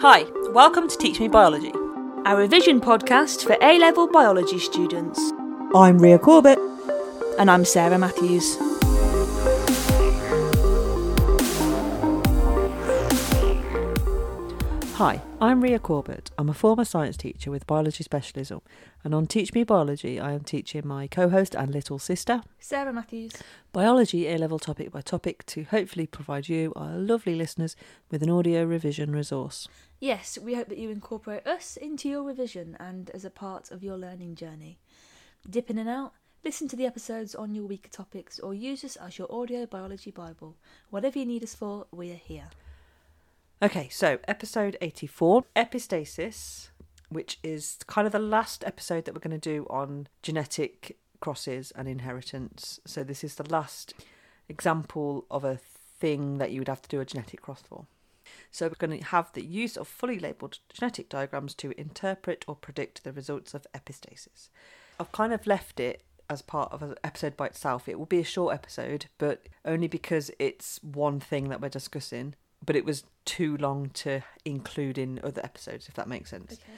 Hi, welcome to Teach Me Biology. Our revision podcast for A level biology students. I'm Ria Corbett. And I'm Sarah Matthews. Hi, I'm Ria Corbett. I'm a former science teacher with biology specialism, and on Teach Me Biology, I am teaching my co host and little sister, Sarah Matthews, biology A level topic by topic to hopefully provide you, our lovely listeners, with an audio revision resource. Yes, we hope that you incorporate us into your revision and as a part of your learning journey. Dip in and out, listen to the episodes on your weaker topics, or use us as your audio biology Bible. Whatever you need us for, we are here. Okay, so episode 84, epistasis, which is kind of the last episode that we're going to do on genetic crosses and inheritance. So this is the last example of a thing that you would have to do a genetic cross for. So we're going to have the use of fully labelled genetic diagrams to interpret or predict the results of epistasis. I've kind of left it as part of an episode by itself. It will be a short episode, but only because it's one thing that we're discussing but it was too long to include in other episodes, if that makes sense. Okay.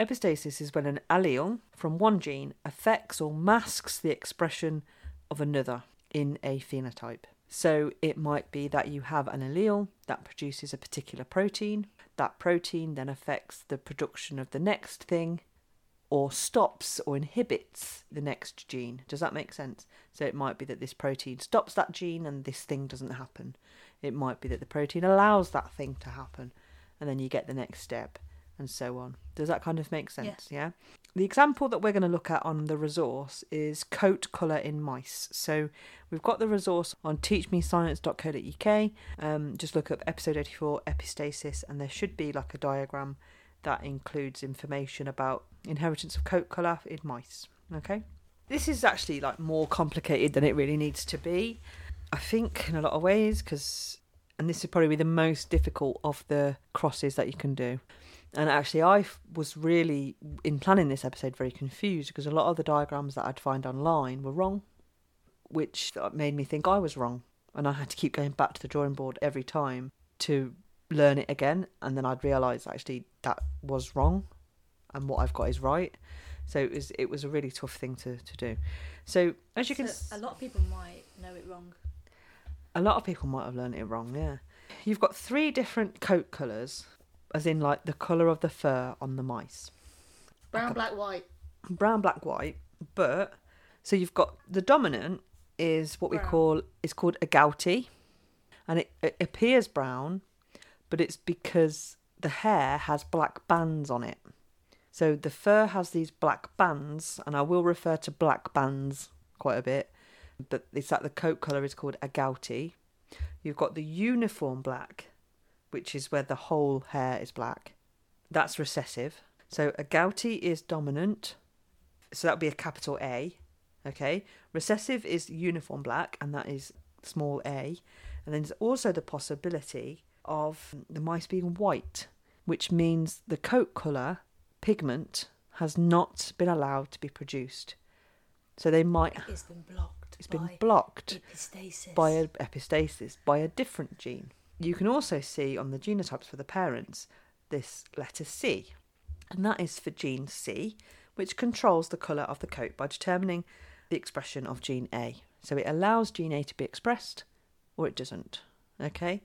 Epistasis is when an allele from one gene affects or masks the expression of another in a phenotype. So it might be that you have an allele that produces a particular protein. That protein then affects the production of the next thing or stops or inhibits the next gene. Does that make sense? So it might be that this protein stops that gene and this thing doesn't happen. It might be that the protein allows that thing to happen, and then you get the next step, and so on. Does that kind of make sense? Yes. Yeah. The example that we're going to look at on the resource is coat colour in mice. So we've got the resource on teachmescience.co.uk. Um, just look up episode 84 epistasis, and there should be like a diagram that includes information about inheritance of coat colour in mice. Okay. This is actually like more complicated than it really needs to be. I think in a lot of ways because and this is probably the most difficult of the crosses that you can do. And actually, I was really, in planning this episode, very confused because a lot of the diagrams that I'd find online were wrong, which made me think I was wrong. And I had to keep going back to the drawing board every time to learn it again. And then I'd realise actually that was wrong and what I've got is right. So it was it was a really tough thing to, to do. So as you so can, a lot of people might know it wrong. A lot of people might have learned it wrong, yeah. You've got three different coat colours, as in like the colour of the fur on the mice. Brown, black, white. Brown, black, white. But so you've got the dominant is what we call is called agouti, and it, it appears brown, but it's because the hair has black bands on it. So the fur has these black bands, and I will refer to black bands quite a bit but it's that the coat colour is called agouti. You've got the uniform black, which is where the whole hair is black. That's recessive. So agouti is dominant. So that would be a capital A. Okay. Recessive is uniform black, and that is small a. And then there's also the possibility of the mice being white, which means the coat colour pigment has not been allowed to be produced. So they might. It's been blocked. It's been blocked epistasis. by a epistasis by a different gene. You can also see on the genotypes for the parents this letter C, and that is for gene C, which controls the colour of the coat by determining the expression of gene A. So it allows gene A to be expressed or it doesn't. Okay?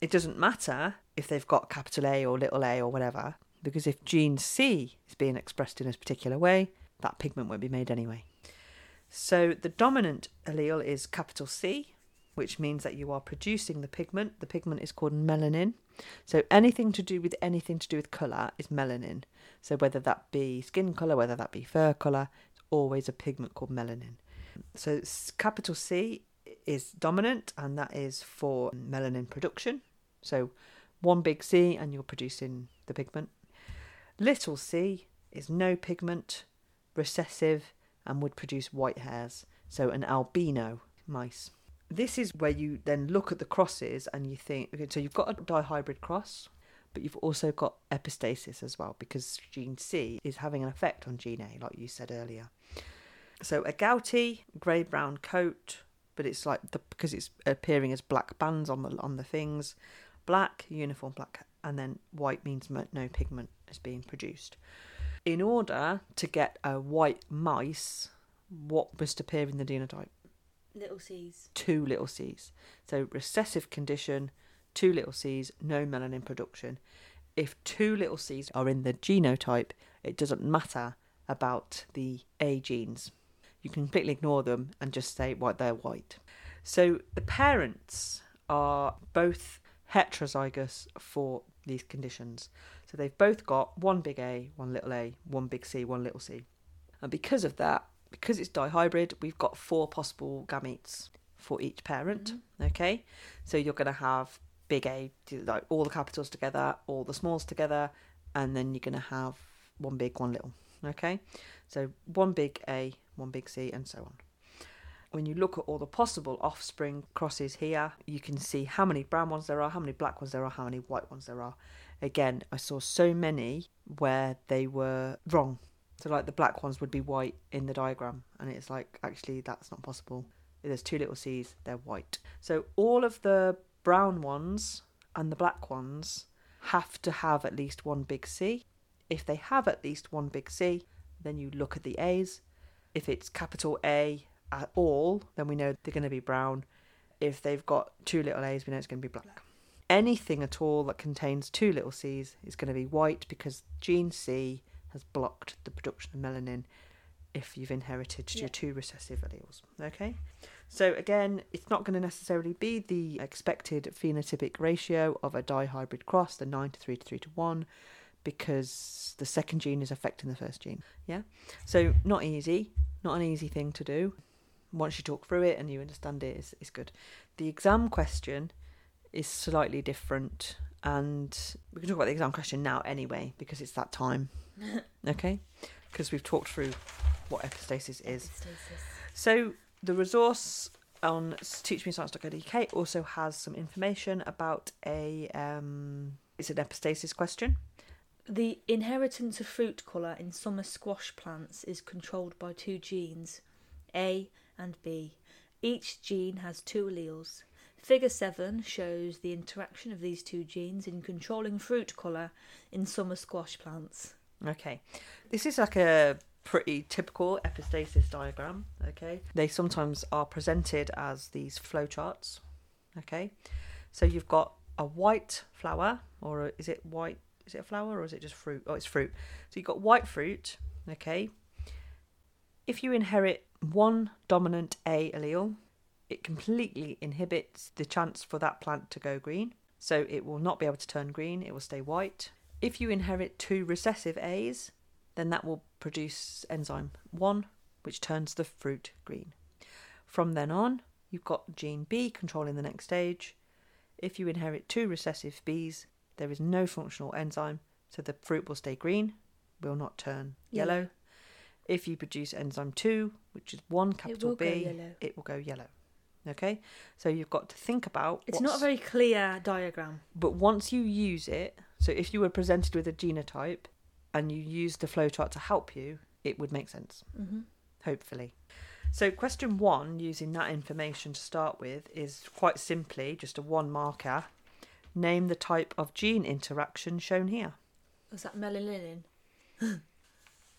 It doesn't matter if they've got capital A or little a or whatever, because if gene C is being expressed in a particular way, that pigment won't be made anyway. So the dominant allele is capital C, which means that you are producing the pigment. The pigment is called melanin. So anything to do with anything to do with colour is melanin. So whether that be skin colour, whether that be fur colour, it's always a pigment called melanin. So capital C is dominant, and that is for melanin production. So one big C, and you're producing the pigment. Little c is no pigment, recessive, and would produce white hairs, so an albino mice. This is where you then look at the crosses and you think, okay, so you've got a dihybrid cross, but you've also got epistasis as well because gene C is having an effect on gene A, like you said earlier. So agouti grey brown coat, but it's like the because it's appearing as black bands on the on the things, black uniform black and then white means no pigment is being produced. In order to get a white mice, what must appear in the genotype? Little C's. Two little C's. So recessive condition, two little C's, no melanin production. If two little C's are in the genotype, it doesn't matter about the A genes. You can completely ignore them and just say white they're white. So the parents are both heterozygous for these conditions. So they've both got one big A, one little a, one big C, one little c. And because of that, because it's dihybrid, we've got four possible gametes for each parent. Mm-hmm. Okay, so you're going to have big A, like all the capitals together, all the smalls together, and then you're going to have one big, one little. Okay, so one big A, one big C, and so on. When you look at all the possible offspring crosses here, you can see how many brown ones there are, how many black ones there are, how many white ones there are. Again, I saw so many where they were wrong. So, like the black ones would be white in the diagram, and it's like, actually, that's not possible. There's two little C's, they're white. So, all of the brown ones and the black ones have to have at least one big C. If they have at least one big C, then you look at the A's. If it's capital A at all, then we know they're going to be brown. If they've got two little A's, we know it's going to be black. Anything at all that contains two little C's is going to be white because gene C has blocked the production of melanin if you've inherited your two recessive alleles. Okay? So again, it's not going to necessarily be the expected phenotypic ratio of a dihybrid cross, the 9 to 3 to 3 to 1, because the second gene is affecting the first gene. Yeah? So not easy, not an easy thing to do. Once you talk through it and you understand it, it's, it's good. The exam question is slightly different, and we can talk about the exam question now anyway, because it's that time. okay? Because we've talked through what epistasis is. So the resource on teachmescience.co.uk also has some information about a um, it's an epistasis question. The inheritance of fruit colour in summer squash plants is controlled by two genes, A and B. Each gene has two alleles. Figure 7 shows the interaction of these two genes in controlling fruit colour in summer squash plants. Okay, this is like a pretty typical epistasis diagram. Okay, they sometimes are presented as these flowcharts. Okay, so you've got a white flower, or a- is it white? Is it a flower or is it just fruit? Oh, it's fruit. So you've got white fruit. Okay, if you inherit one dominant A allele, it completely inhibits the chance for that plant to go green. So it will not be able to turn green, it will stay white. If you inherit two recessive A's, then that will produce enzyme 1, which turns the fruit green. From then on, you've got gene B controlling the next stage. If you inherit two recessive B's, there is no functional enzyme, so the fruit will stay green, will not turn Yellow. If you produce enzyme 2, which is 1 capital go B, it will go yellow. Okay? So you've got to think about It's not a very clear diagram. but once you use it, so if you were presented with a genotype and you used the flowchart to help you, it would make sense, hmm hopefully. So, question one, using that information to start with, is quite simply just a one marker. Name the type of gene interaction shown here. Was that melanin?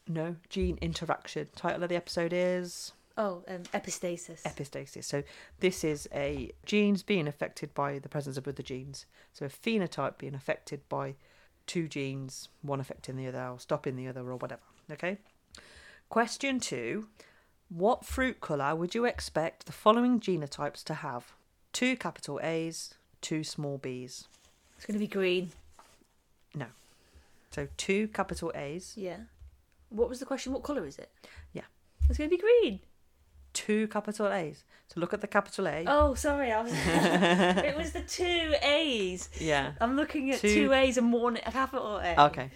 No, gene interaction. Title of the episode is Oh, um, epistasis. epistasis. So, this is a genes being affected by the presence of other genes. So, a phenotype being affected by two genes, one affecting the other, or stopping the other, or whatever. Okay. Question two What fruit colour would you expect the following genotypes to have? Two capital A's, two small b's. it's going to be green. No. So, two capital A's, Yeah. What was the question? What colour is it? Yeah. It's going to be green. two capital A's. So, look at the capital A. Oh, sorry. I was. it was the two A's. Yeah. I'm looking at Two- two, A's and one capital A. Okay.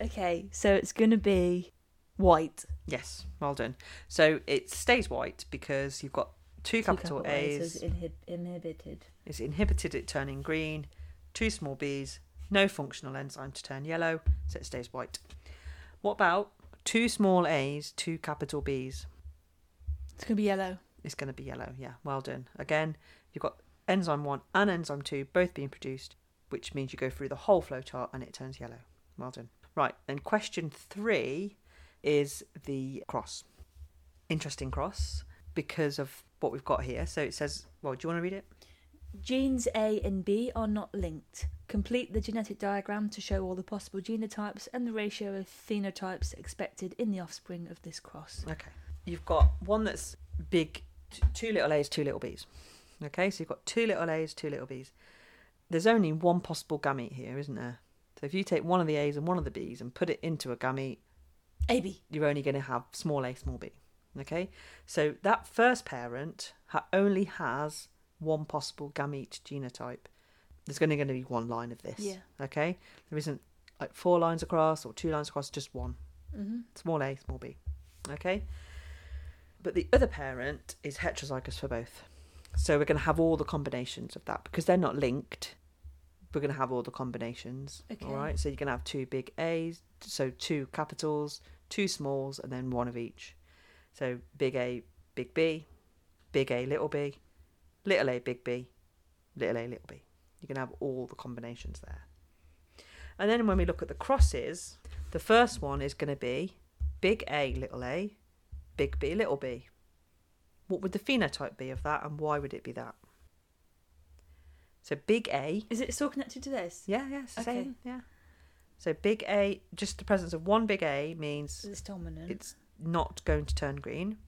Okay, so it's going to be white. Yes. Well done. So, it stays white because you've got two Two capital A's. Inhib- inhibited. It's inhibited it turning green. Two small b's, no functional enzyme to turn yellow, so it stays white. What about two small a's, two capital b's? It's going to be yellow. It's going to be yellow. Yeah, well done. Again, you've got enzyme one and enzyme two both being produced. which means you go through the whole flowchart and it turns yellow. Well done. Right, then question three is the cross. Interesting cross because of what we've got here. So it says, well, do you want to read it? Genes A and B are not linked. Complete the genetic diagram to show all the possible genotypes and the ratio of phenotypes expected in the offspring of this cross. Okay. You've got one that's big, t- two little A's, two little B's. Okay, so you've got two little A's, two little B's. There's only one possible gamete here, isn't there? So if you take one of the A's and one of the B's and put it into a gamete, AB. you're only going to have small a, small b. Okay, so that first parent ha- only has one possible gamete genotype. There's going to, going to be one line of this. Yeah. Okay, there isn't like four lines across or two lines across, just one. Mm-hmm. Small a, small b. Okay, but the other parent is heterozygous for both. So we're going to have all the combinations of that because they're not linked. We're going to have all the combinations. Okay. All right. So you're going to have two big A's, so two capitals, two smalls, and then one of each. So big A, big B, big A, little b, little a, big B, little a, little b. You're going to have all the combinations there. And then when we look at the crosses, the first one is going to be big A, little a, big B, little b. What would the phenotype be of that, and why would it be that? So big A Is it still connected to this? yeah, yeah, Okay. same. Yeah. So big A, just the presence of one big A means It's dominant. it's not going to turn green,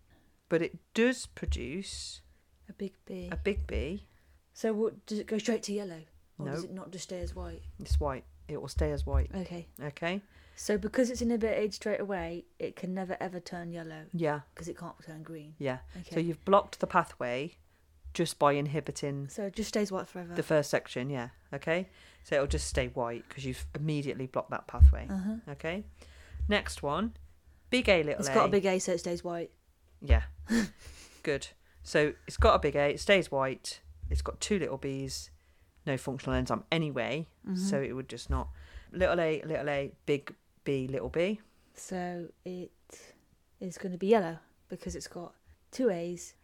but it does produce a big B. a big B. So what, does it go straight to yellow? Or does No. it not just stay as white? It's white. It will stay as white. Okay. Okay. So because it's inhibited straight away, it can never ever turn yellow Yeah. because it can't turn green. Yeah. Okay. So you've blocked the pathway just by inhibiting So it just stays white forever. the first section. Yeah. Okay. So it'll just stay white because you've immediately blocked that pathway. uh-huh. Okay. Next one, big A, little It's a. got a big A, so it stays white. Yeah. Good. So it's got a big A, it stays white, it's got two little B's, no functional enzyme anyway, Mm-hmm. so it would just not. Little a, little a, big B, little b. So it is going to be yellow because it's got two A's,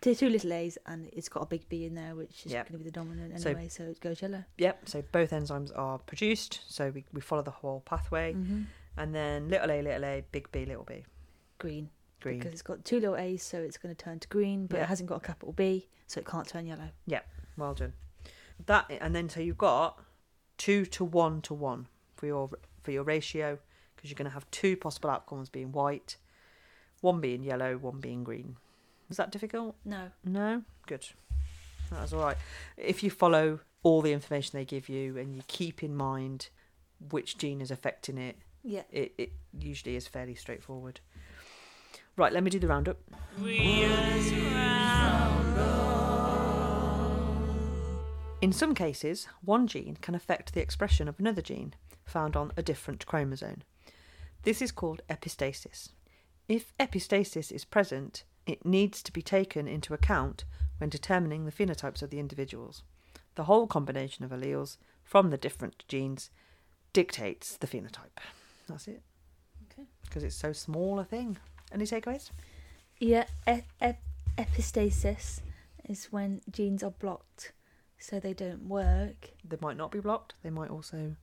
two, two little A's, and it's got a big B in there, which is Yep. going to be the dominant anyway. So, it goes yellow. Yep, so both enzymes are produced, so we, we follow the whole pathway. hmm And then little a, little a, big B, little b. Green Green. because it's got two little A's, so it's going to turn to green, but Yeah. it hasn't got a capital B, so it can't turn yellow. Yeah, well done. That and then so you've got two to one to one for your for your ratio because you're going to have two possible outcomes being white, one being yellow, one being green. Is that difficult? No. No? Good. That's all right. If you follow all the information they give you and you keep in mind which gene is affecting it, Yeah. it, it usually is fairly straightforward. Right, let me do the roundup. In some cases, one gene can affect the expression of another gene found on a different chromosome. This is called epistasis. If epistasis is present, it needs to be taken into account when determining the phenotypes of the individuals. The whole combination of alleles from the different genes dictates the phenotype. That's it. Okay. Because it's so small a thing. Any takeaways? Yeah. E- ep- epistasis is when genes are blocked, so they don't work. They might not be blocked. They might also.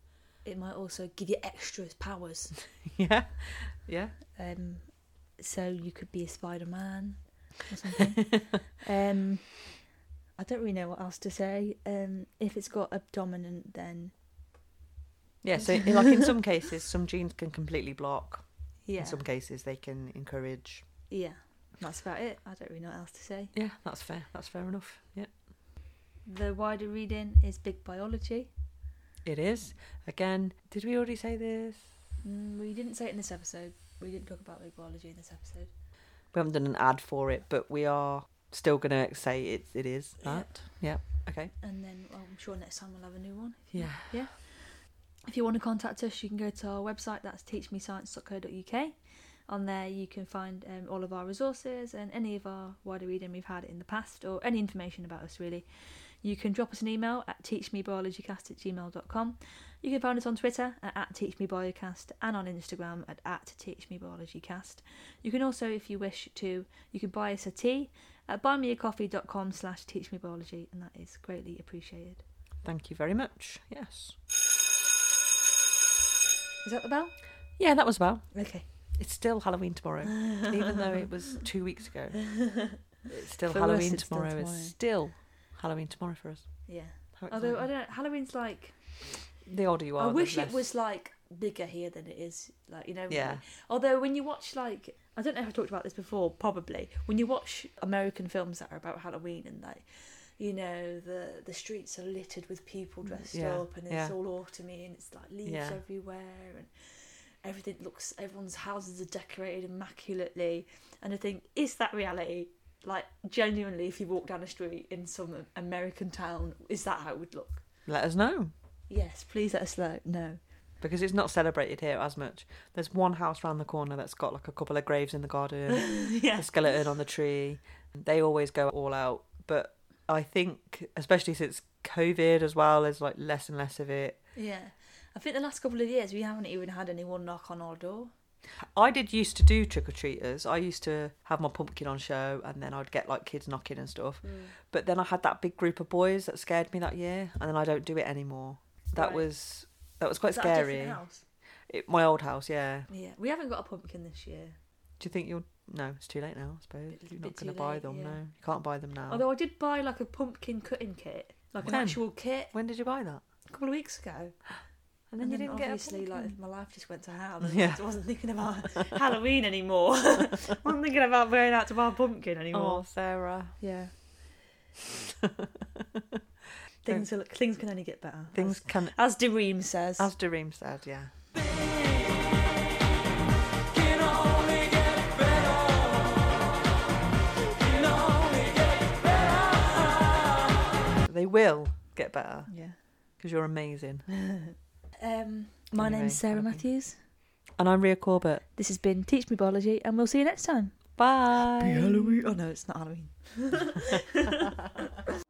It might also give you extra powers. yeah. Yeah. Um, so you could be a Spider Man or something. um, I don't really know what else to say. Um, if it's got a dominant, then Yeah. So, like in some cases, some genes can completely block. Yeah, In some cases, they can encourage. yeah, that's about it. I don't really know what else to say. Yeah, that's fair. That's fair enough. Yeah. The wider reading is big biology. It is. Again, did we already say this? Mm, we didn't say it in this episode. We didn't talk about big biology in this episode. We haven't done an ad for it, but we are still going to say it, it is Yeah. that. Yeah. Okay. And then well, I'm sure next time we'll have a new one. Yeah. Yeah. If you want to contact us, you can go to our website. That's teachmescience.co.uk. On there, you can find um, all of our resources and any of our wider reading we've had in the past, or any information about us really. You can drop us an email at teachmebiologycast at gmail.com. You can find us on Twitter at, at teachmebiocast and on Instagram at, at teachmebiologycast. You can also, if you wish to, you can buy us a tea at buymeacoffee.com slash teachmebiology, and that is greatly appreciated. Thank you very much. Yes. Is that the bell? Yeah, that was well. Okay. It's still Halloween tomorrow, even though it was two weeks ago. It's still For us, Halloween it's still tomorrow. tomorrow. It's still Halloween tomorrow for us. Yeah. How Although I exciting. don't know, Halloween's like the older you are, I the wish less- it was like bigger here than it is. Like you know. Yeah. Although when you watch like I don't know if I talked about this before. Probably when you watch American films that are about Halloween and like. You know the the streets are littered with people dressed Mm, Yeah, up, and it's yeah. all autumny, and it's like leaves Yeah. everywhere, and everything looks. Everyone's houses are decorated immaculately, and I think is that reality? Like genuinely, if you walk down a street in some American town, is that how it would look? Let us know Yes, please let us know. No. because it's not celebrated here as much. There's one house round the corner that's got like a couple of graves in the garden, yeah. a skeleton on the tree. They always go all out, but I think, especially since COVID as well, there's like less and less of it. Yeah. I think the last couple of years we haven't even had anyone knock on our door. I did used to do trick or treaters. I used to have my pumpkin on show, and then I'd get like kids knocking and stuff. Mm. But then I had that big group of boys that scared me that year, and then I don't do it anymore. That Right. was that was quite that scary. house? It, my old house, yeah. Yeah. We haven't got a pumpkin this year. Do you think you'll? No, it's too late now. I suppose Bit- you're bit not going to buy late, them. yeah. No, you can't buy them now. Although I did buy like a pumpkin cutting kit, like an actual kit, when did you buy that? a couple of weeks ago. And then you didn't get a obviously like my life just went to hell. And Yeah. I wasn't thinking about Halloween anymore. I wasn't thinking about going out to buy a pumpkin anymore. Oh. Sarah. Yeah. things are, things can only get better. Things can, as, as D:Ream says. as D:Ream said, yeah. They will get better yeah. because you're amazing. Um, my Anyway, name's Sarah. Matthews. And I'm Ria Corbett. This has been Teach Me Biology, and we'll see you next time. Bye. Halloween. Oh no, it's not Halloween.